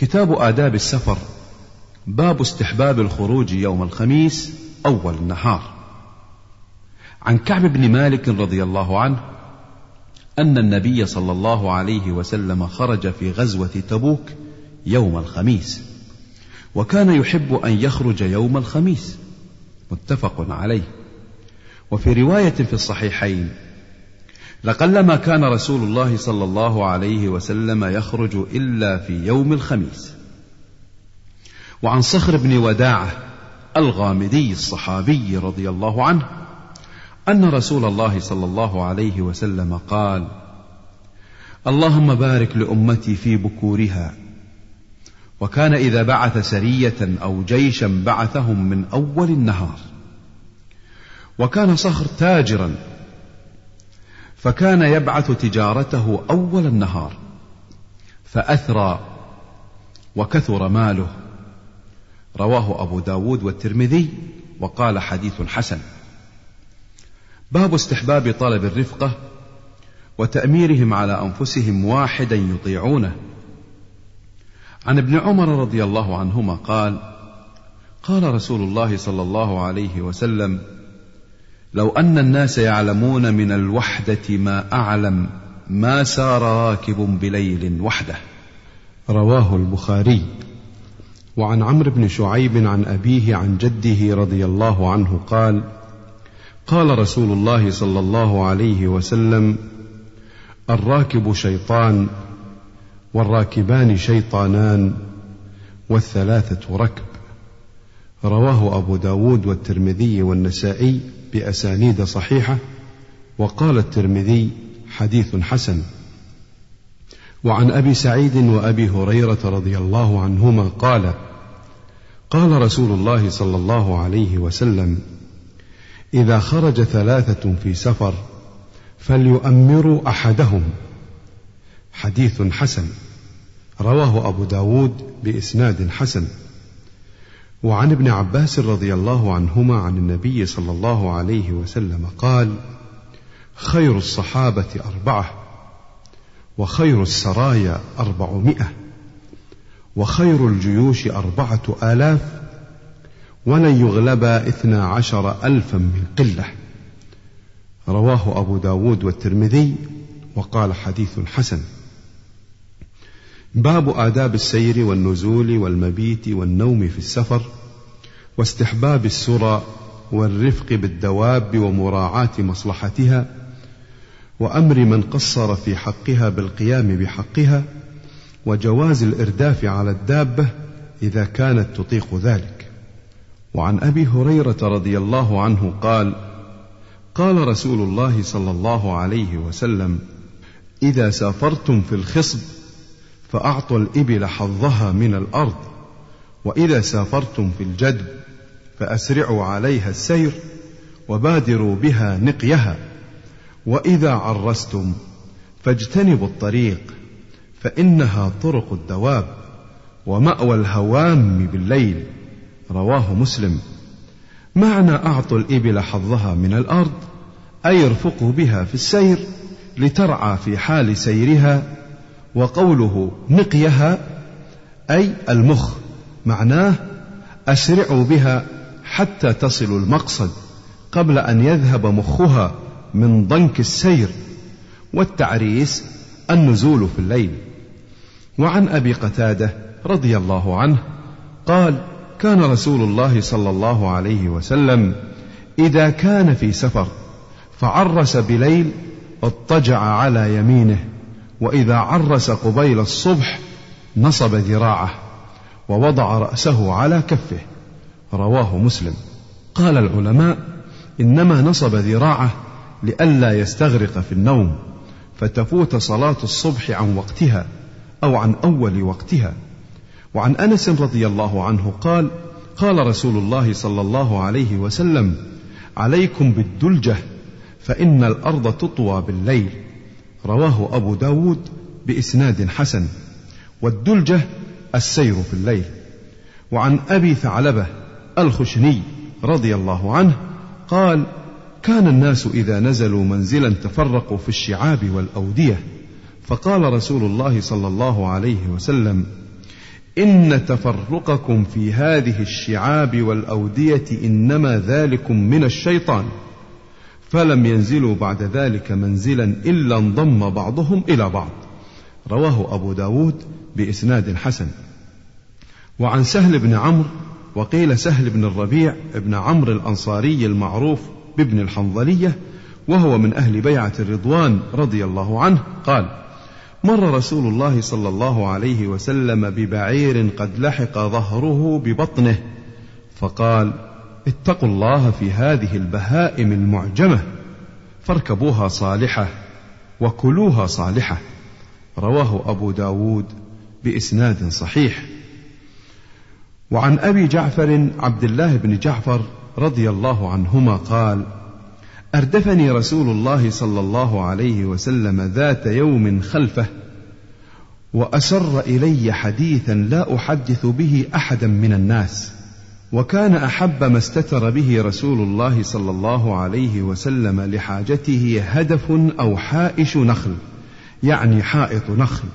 كتاب آداب السفر باب استحباب الخروج يوم الخميس أول النهار. عن كعب بن مالك رضي الله عنه أن النبي صلى الله عليه وسلم خرج في غزوة تبوك يوم الخميس وكان يحب أن يخرج يوم الخميس متفق عليه. وفي رواية في الصحيحين لقلما كان رسول الله صلى الله عليه وسلم يخرج إلا في يوم الخميس. وعن صخر بن وداعة الغامدي الصحابي رضي الله عنه أن رسول الله صلى الله عليه وسلم قال اللهم بارك لأمتي في بكورها وكان إذا بعث سرية أو جيشا بعثهم من أول النهار وكان صخر تاجرا فكان يبعث تجارته أول النهار فأثرى وكثر ماله. رواه أبو داود والترمذي وقال حديث حسن. باب استحباب طلب الرفقة وتأميرهم على أنفسهم واحدا يطيعونه. عن ابن عمر رضي الله عنهما قال قال رسول الله صلى الله عليه وسلم لو أن الناس يعلمون من الوحدة ما أعلم ما سار راكب بليل وحده. رواه البخاري. وعن عمرو بن شعيب عن أبيه عن جده رضي الله عنه قال قال رسول الله صلى الله عليه وسلم الراكب شيطان والراكبان شيطانان والثلاثة ركب. رواه أبو داود والترمذي والنسائي. بأسانيد صحيحة وقال الترمذي حديث حسن. وعن أبي سعيد وأبي هريرة رضي الله عنهما قال قال رسول الله صلى الله عليه وسلم إذا خرج ثلاثة في سفر فليؤمروا أحدهم. حديث حسن. رواه أبو داود بإسناد حسن. وعن ابن عباس رضي الله عنهما عن النبي صلى الله عليه وسلم قال خير الصحابة أربعة وخير السرايا أربعمائة وخير الجيوش أربعة آلاف ولن يغلب اثنا عشر ألفا من قلة. رواه أبو داود والترمذي وقال حديث حسن. باب آداب السير والنزول والمبيت والنوم في السفر واستحباب السرى والرفق بالدواب ومراعاة مصلحتها وأمر من قصر في حقها بالقيام بحقها وجواز الإرداف على الدابة إذا كانت تطيق ذلك. وعن أبي هريرة رضي الله عنه قال قال رسول الله صلى الله عليه وسلم إذا سافرتم في الخصب فأعطوا الإبل حظها من الأرض وإذا سافرتم في الجدب فأسرعوا عليها السير وبادروا بها نقيها وإذا عرستم فاجتنبوا الطريق فإنها طرق الدواب ومأوى الهوام بالليل رواه مسلم. معنى أعطوا الإبل حظها من الأرض أي ارفقوا بها في السير لترعى في حال سيرها وقوله نقيها أي المخ معناه أسرعوا بها حتى تصلوا المقصد قبل أن يذهب مخها من ضنك السير. والتعريس النزول في الليل. وعن أبي قتادة رضي الله عنه قال كان رسول الله صلى الله عليه وسلم إذا كان في سفر فعرس بليل اضطجع على يمينه وإذا عرس قبيل الصبح نصب ذراعه ووضع رأسه على كفه. رواه مسلم. قال العلماء إنما نصب ذراعه لئلا يستغرق في النوم فتفوت صلاة الصبح عن وقتها أو عن أول وقتها. وعن أنس رضي الله عنه قال قال رسول الله صلى الله عليه وسلم عليكم بالدلجة فإن الأرض تطوى بالليل. رواه أبو داود بإسناد حسن. والدلجة السير في الليل. وعن أبي ثعلبة الخشني رضي الله عنه قال كان الناس إذا نزلوا منزلا تفرقوا في الشعاب والأودية. فقال رسول الله صلى الله عليه وسلم إن تفرقكم في هذه الشعاب والأودية إنما ذلكم من الشيطان. فلم ينزلوا بعد ذلك منزلا إلا انضم بعضهم إلى بعض. رواه أبو داود بإسناد حسن. وعن سهل بن عمرو وقيل سهل بن الربيع بن عمرو الأنصاري المعروف بابن الحنظلية وهو من أهل بيعة الرضوان رضي الله عنه قال مر رسول الله صلى الله عليه وسلم ببعير قد لحق ظهره ببطنه فقال اتقوا الله في هذه البهائم المعجمة فاركبوها صالحة وكلوها صالحة. رواه أبو داود بإسناد صحيح. وعن أبي جعفر عبد الله بن جعفر رضي الله عنهما قال أردفني رسول الله صلى الله عليه وسلم ذات يوم خلفه وأسر إلي حديثا لا أحدث به أحدا من الناس. وكان أحب ما استتر به رسول الله صلى الله عليه وسلم لحاجته هدف أو حائش نخل يعني حائط نخل.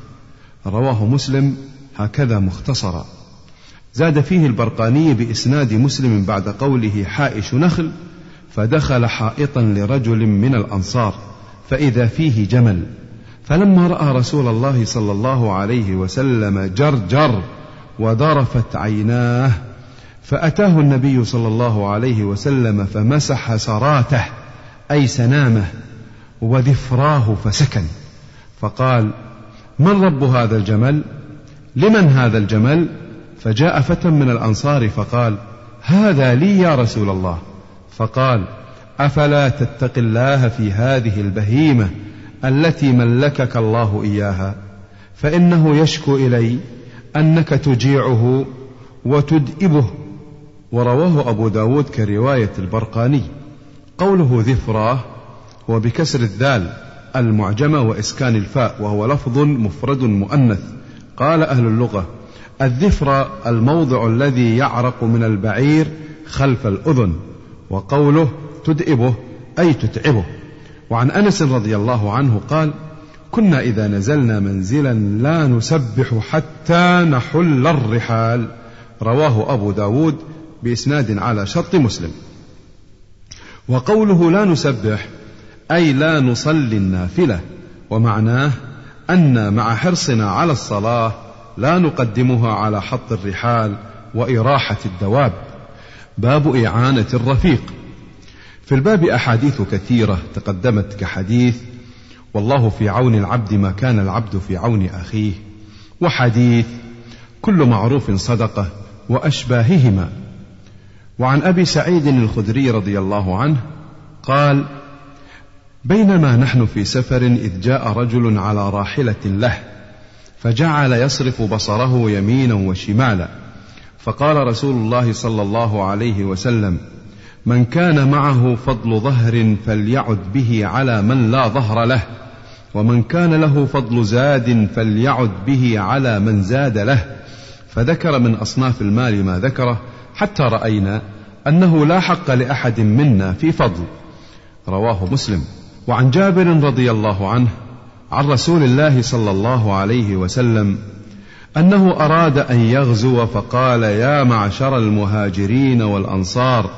رواه مسلم هكذا مختصرا. زاد فيه البرقاني بإسناد مسلم بعد قوله حائش نخل فدخل حائطا لرجل من الأنصار فإذا فيه جمل. فلما رأى رسول الله صلى الله عليه وسلم جرجر وذرفت عيناه فأتاه النبي صلى الله عليه وسلم فمسح سراته أي سنامه وذفراه فسكن. فقال من رب هذا الجمل؟ لمن هذا الجمل؟ فجاء فتى من الأنصار فقال هذا لي يا رسول الله. فقال أفلا تتق الله في هذه البهيمة التي ملكك الله إياها؟ فإنه يشكو إلي أنك تجيعه وتدئبه ورواه أبو داود كرواية البرقاني. قوله ذفراه هو بكسر الذال المعجمة وإسكان الفاء وهو لفظ مفرد مؤنث. قال أهل اللغة الذفر الموضع الذي يعرق من البعير خلف الأذن وقوله تدئبه أي تتعبه. وعن أنس رضي الله عنه قال كنا إذا نزلنا منزلا لا نسبح حتى نحل الرحال. رواه أبو داود بإسناد على شرط مسلم. وقوله لا نسبح أي لا نصلي النافلة ومعناه أن مع حرصنا على الصلاة لا نقدمها على حط الرحال وإراحة الدواب. باب إعانة الرفيق. في الباب أحاديث كثيرة تقدمت كحديث والله في عون العبد ما كان العبد في عون أخيه وحديث كل معروف صدقة وأشباههما. وعن أبي سعيد الخدري رضي الله عنه قال بينما نحن في سفر إذ جاء رجل على راحلة له فجعل يصرف بصره يمينا وشمالا فقال رسول الله صلى الله عليه وسلم من كان معه فضل ظهر فليعد به على من لا ظهر له ومن كان له فضل زاد فليعد به على من زاد له. فذكر من أصناف المال ما ذكره حتى رأينا أنه لا حق لأحد منا في فضل. رواه مسلم. وعن جابر رضي الله عنه عن رسول الله صلى الله عليه وسلم أنه أراد أن يغزو فقال يا معشر المهاجرين والأنصار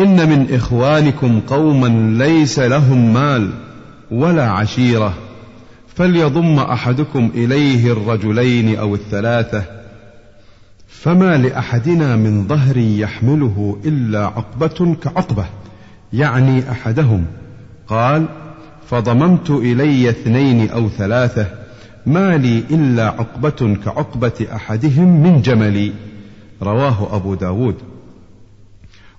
إن من إخوانكم قوما ليس لهم مال ولا عشيرة فليضم أحدكم إليه الرجلين أو الثلاثة فما لأحدنا من ظهر يحمله إلا عقبة كعقبة يعني أحدهم. قال فضممت إلي اثنين أو ثلاثة ما لي إلا عقبة كعقبة أحدهم من جملي. رواه أبو داود.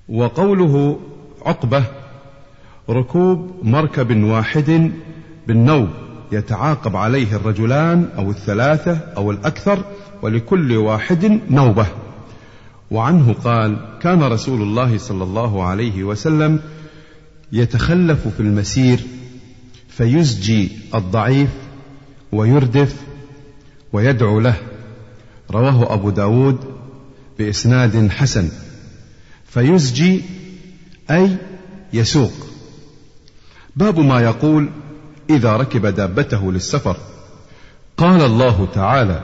وقوله عقبة ركوب مركب واحد بالنوب يتعاقب عليه الرجلان أو الثلاثة أو الأكثر ولكل واحد نوبة. وعنه قال كان رسول الله صلى الله عليه وسلم يتخلف في المسير فيزجي الضعيف ويردف ويدعو له. رواه أبو داود بإسناد حسن. فيزجي أي يسوق. باب ما يقول إذا ركب دابته للسفر. قال الله تعالى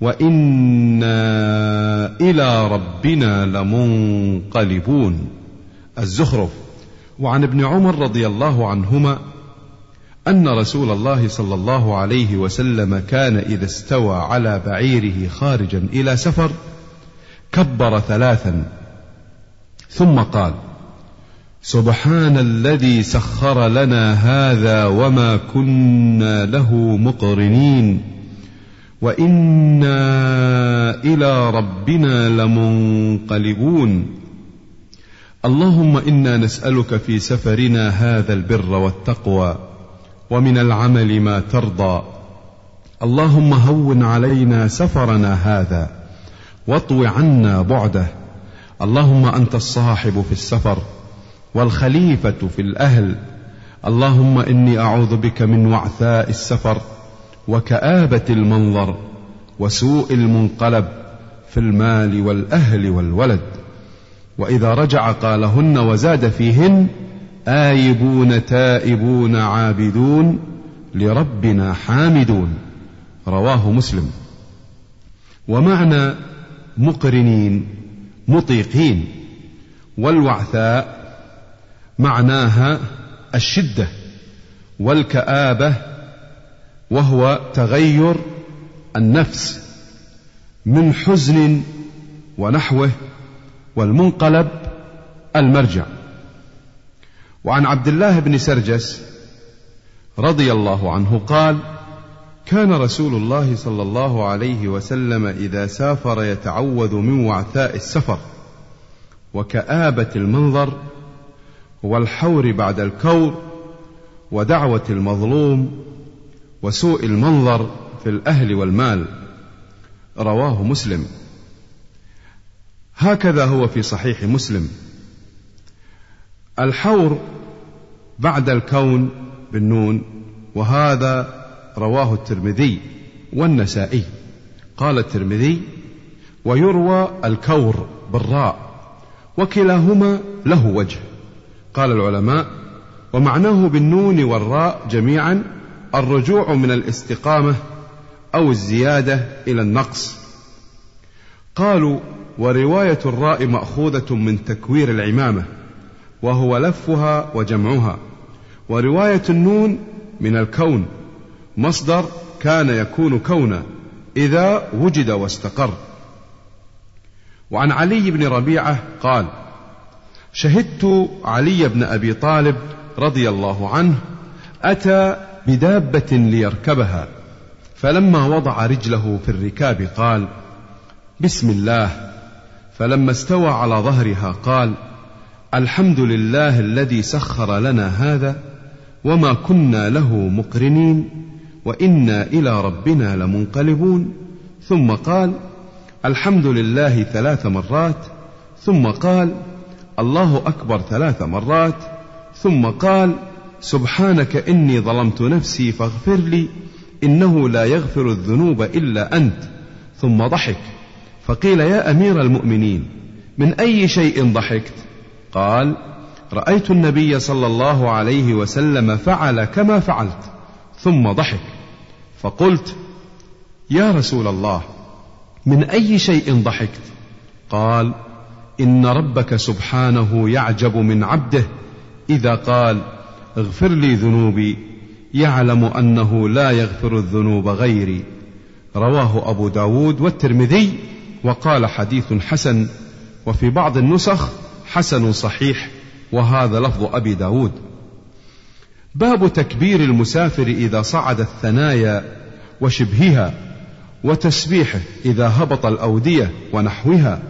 وأنا إلى ربنا لمنقلبون الزخرف وعن ابن عمر رضي الله عنهما ان رسول الله صلى الله عليه وسلم كان اذا استوى على بعيره خارجا إلى سفر كبر ثلاثا ثم قال سبحان الذي سخر لنا هذا وما كنا له مقرنين وإنا إلى ربنا لمنقلبون. اللهم إنا نسألك في سفرنا هذا البر والتقوى ومن العمل ما ترضى. اللهم هون علينا سفرنا هذا واطو عنا بعده. اللهم أنت الصاحب في السفر والخليفة في الأهل. اللهم إني أعوذ بك من وعثاء السفر وكآبة المنظر وسوء المنقلب في المال والأهل والولد. وإذا رجع قالهن وزاد فيهن آيبون تائبون عابدون لربنا حامدون. رواه مسلم. ومعنى مقرنين مطيقين. والوعثاء معناها الشدة والكآبة وهو تغير النفس من حزن ونحوه والمنقلب المرجع. وعن عبد الله بن سرجس رضي الله عنه قال كان رسول الله صلى الله عليه وسلم إذا سافر يتعوذ من وعثاء السفر وكآبة المنظر والحور بعد الكور ودعوة المظلوم وسوء المنظر في الأهل والمال. رواه مسلم. هكذا هو في صحيح مسلم. الحور بعد الكون بالنون وهذا رواه الترمذي والنسائي. قال الترمذي ويروى الكور بالراء وكلاهما له وجه. قال العلماء ومعناه بالنون والراء جميعا الرجوع من الاستقامة أو الزيادة إلى النقص. قالوا ورواية الراء مأخوذة من تكوير العمامة وهو لفها وجمعها. ورواية النون من الكون مصدر كان يكون كونا إذا وجد واستقر. وعن علي بن ربيعة قال شهدت علي بن أبي طالب رضي الله عنه أتى بدابة ليركبها فلما وضع رجله في الركاب قال بسم الله. فلما استوى على ظهرها قال الحمد لله الذي سخر لنا هذا وما كنا له مقرنين وإنا إلى ربنا لمنقلبون. ثم قال الحمد لله ثلاث مرات. ثم قال الله أكبر ثلاث مرات. ثم قال سبحانك إني ظلمت نفسي فاغفر لي إنه لا يغفر الذنوب إلا أنت. ثم ضحك. فقيل يا أمير المؤمنين من أي شيء ضحكت؟ قال رأيت النبي صلى الله عليه وسلم فعل كما فعلت. ثم ضحك. فقلت يا رسول الله من أي شيء ضحكت؟ قال إن ربك سبحانه يعجب من عبده إذا قال اغفر لي ذنوبي يعلم أنه لا يغفر الذنوب غيري. رواه أبو داود والترمذي وقال حديث حسن وفي بعض النسخ حسن صحيح وهذا لفظ أبي داود. باب تكبير المسافر إذا صعد الثنايا وشبهها وتسبيحه إذا هبط الأودية ونحوها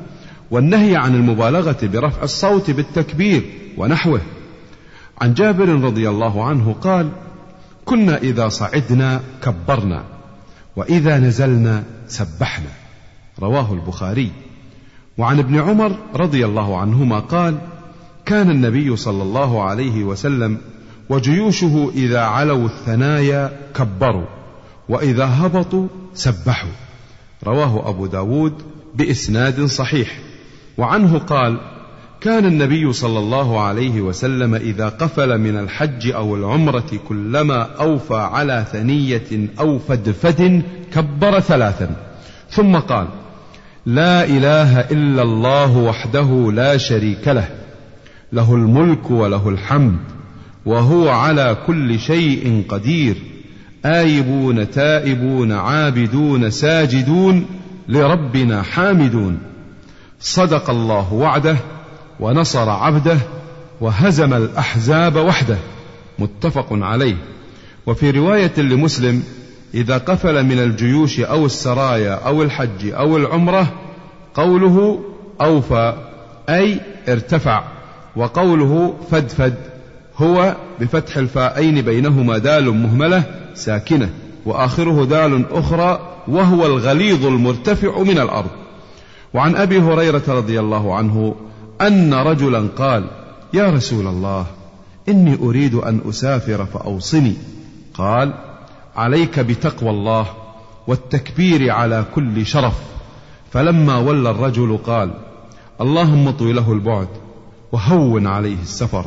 والنهي عن المبالغة برفع الصوت بالتكبير ونحوه. عن جابر رضي الله عنه قال كنا إذا صعدنا كبرنا وإذا نزلنا سبحنا. رواه البخاري. وعن ابن عمر رضي الله عنهما قال كان النبي صلى الله عليه وسلم وجيوشه إذا علوا الثنايا كبروا وإذا هبطوا سبحوا. رواه أبو داود بإسناد صحيح. وعنه قال كان النبي صلى الله عليه وسلم إذا قفل من الحج أو العمرة كلما أوفى على ثنية أو فدفد كبر ثلاثا. ثم قال لا إله إلا الله وحده لا شريك له له الملك وله الحمد وهو على كل شيء قدير آيبون تائبون عابدون ساجدون لربنا حامدون. صدق الله وعده. ونصر عبده وهزم الأحزاب وحده متفق عليه. وفي رواية لمسلم إذا قفل من الجيوش أو السرايا أو الحج أو العمرة قوله أوفى أي ارتفع وقوله فدفد هو بفتح الفاءين بينهما دال مهملة ساكنة وآخره دال أخرى وهو الغليظ المرتفع من الأرض. وعن أبي هريرة رضي الله عنه أن رجلا قال يا رسول الله إني أريد أن أسافر فأوصني. قال عليك بتقوى الله والتكبير على كل شرف. فلما ولى الرجل قال اللهم اطوي له البعد وهون عليه السفر.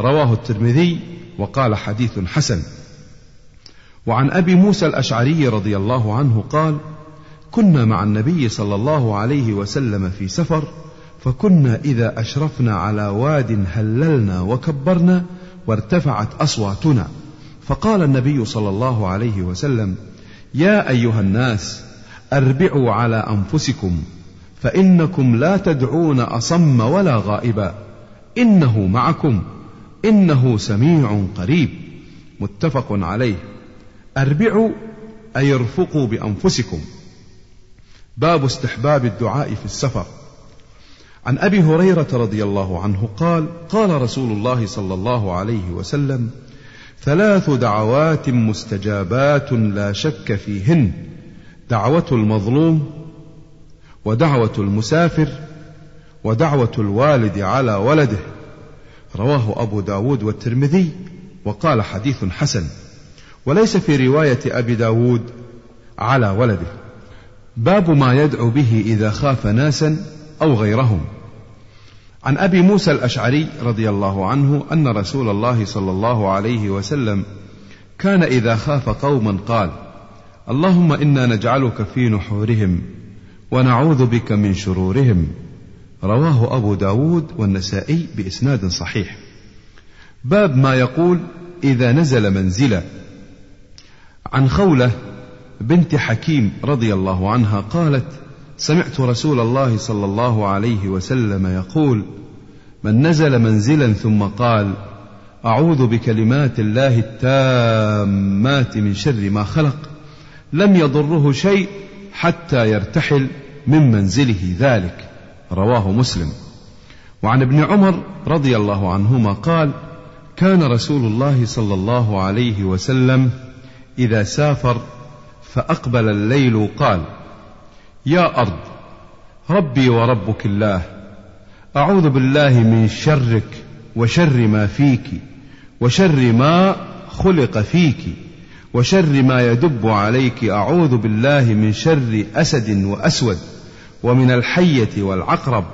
رواه الترمذي وقال حديث حسن. وعن أبي موسى الأشعري رضي الله عنه قال كنا مع النبي صلى الله عليه وسلم في سفر فكنا إذا أشرفنا على واد هللنا وكبرنا وارتفعت أصواتنا. فقال النبي صلى الله عليه وسلم يا أيها الناس أربعوا على أنفسكم فإنكم لا تدعون أصم ولا غائبا. إنه معكم إنه سميع قريب. متفق عليه. أربعوا أي ارفقوا بأنفسكم. باب استحباب الدعاء في السفر. عن أبي هريرة رضي الله عنه قال قال رسول الله صلى الله عليه وسلم ثلاث دعوات مستجابات لا شك فيهن دعوة المظلوم ودعوة المسافر ودعوة الوالد على ولده. رواه أبو داود والترمذي وقال حديث حسن. وليس في رواية أبي داود على ولده. باب ما يدعو به إذا خاف ناسا أو غيرهم. عن أبي موسى الأشعري رضي الله عنه أن رسول الله صلى الله عليه وسلم كان إذا خاف قوما قال اللهم إنا نجعلك في نحورهم ونعوذ بك من شرورهم. رواه أبو داود والنسائي بإسناد صحيح. باب ما يقول إذا نزل منزلا عن خولة بنت حكيم رضي الله عنها قالت سمعت رسول الله صلى الله عليه وسلم يقول من نزل منزلا ثم قال أعوذ بكلمات الله التامات من شر ما خلق لم يضره شيء حتى يرتحل من منزله ذلك. رواه مسلم. وعن ابن عمر رضي الله عنهما قال كان رسول الله صلى الله عليه وسلم إذا سافر فأقبل الليل قال يا أرض ربي وربك الله أعوذ بالله من شرك وشر ما فيك وشر ما خلق فيك وشر ما يدب عليك أعوذ بالله من شر أسد وأسود ومن الحية والعقرب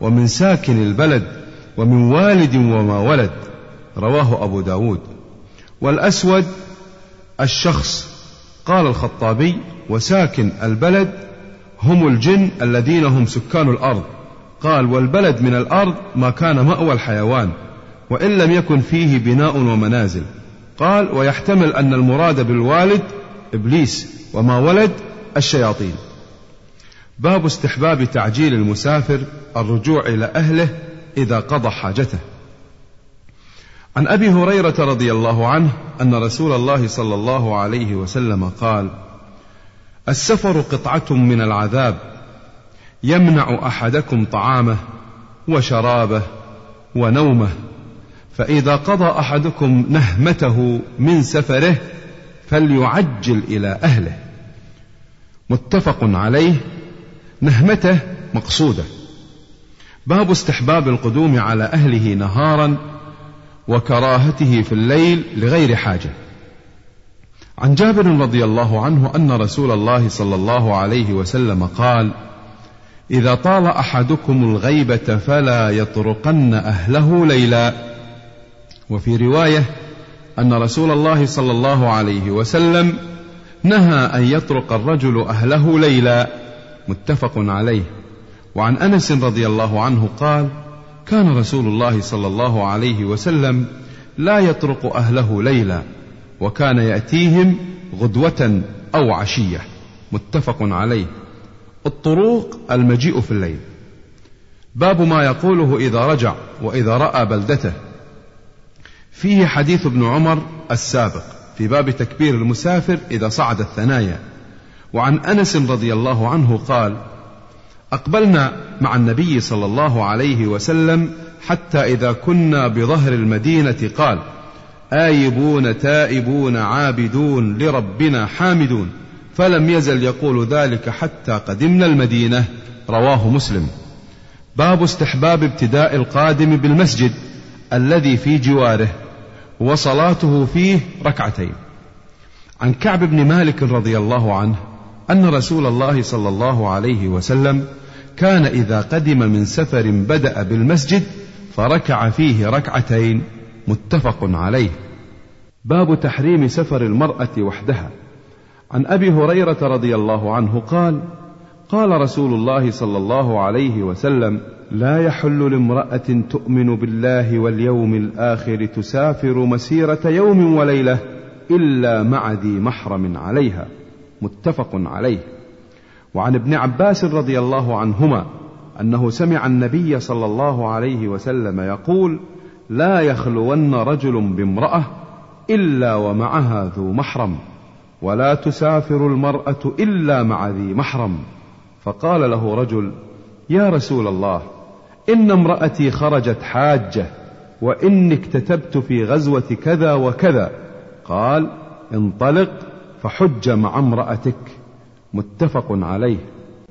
ومن ساكن البلد ومن والد وما ولد رواه أبو داود. والأسود الشخص قال الخطابي وساكن البلد هم الجن الذين هم سكان الأرض. قال والبلد من الأرض ما كان مأوى الحيوان وإن لم يكن فيه بناء ومنازل. قال ويحتمل أن المراد بالوالد إبليس وما ولد الشياطين. باب استحباب تعجيل المسافر الرجوع إلى أهله إذا قضى حاجته. عن أبي هريرة رضي الله عنه أن رسول الله صلى الله عليه وسلم قال السفر قطعة من العذاب يمنع أحدكم طعامه وشرابه ونومه فإذا قضى أحدكم نهمته من سفره فليعجل إلى أهله. متفق عليه نهمته مقصودة. باب استحباب القدوم على أهله نهارا وكراهته في الليل لغير حاجة. عن جابر رضي الله عنه أن رسول الله صلى الله عليه وسلم قال إذا طال أحدكم الغيبة فلا يطرقن أهله ليلا. وفي رواية أن رسول الله صلى الله عليه وسلم نهى أن يطرق الرجل أهله ليلا متفق عليه. وعن أنس رضي الله عنه قال كان رسول الله صلى الله عليه وسلم لا يطرق أهله ليلا. وكان يأتيهم غدوة أو عشية. متفق عليه. الطروق المجيء في الليل. باب ما يقوله إذا رجع وإذا رأى بلدته. فيه حديث ابن عمر السابق في باب تكبير المسافر إذا صعد الثنايا. وعن أنس رضي الله عنه قال أقبلنا مع النبي صلى الله عليه وسلم حتى إذا كنا بظهر المدينة قال آيبون تائبون عابدون لربنا حامدون. فلم يزل يقول ذلك حتى قدمنا المدينة. رواه مسلم. باب استحباب ابتداء القادم بالمسجد الذي في جواره وصلاته فيه ركعتين. عن كعب بن مالك رضي الله عنه أن رسول الله صلى الله عليه وسلم كان إذا قدم من سفر بدأ بالمسجد فركع فيه ركعتين. متفق عليه. باب تحريم سفر المرأة وحدها. عن أبي هريرة رضي الله عنه قال قال رسول الله صلى الله عليه وسلم لا يحل لامرأة تؤمن بالله واليوم الآخر تسافر مسيرة يوم وليلة إلا مع ذي محرم عليها. متفق عليه. وعن ابن عباس رضي الله عنهما أنه سمع النبي صلى الله عليه وسلم يقول لا يخلون رجل بامرأة إلا ومعها ذو محرم ولا تسافر المرأة إلا مع ذي محرم. فقال له رجل يا رسول الله إن امرأتي خرجت حاجة وإني اكتتبت في غزوة كذا وكذا. قال انطلق فحج مع امرأتك. متفق عليه.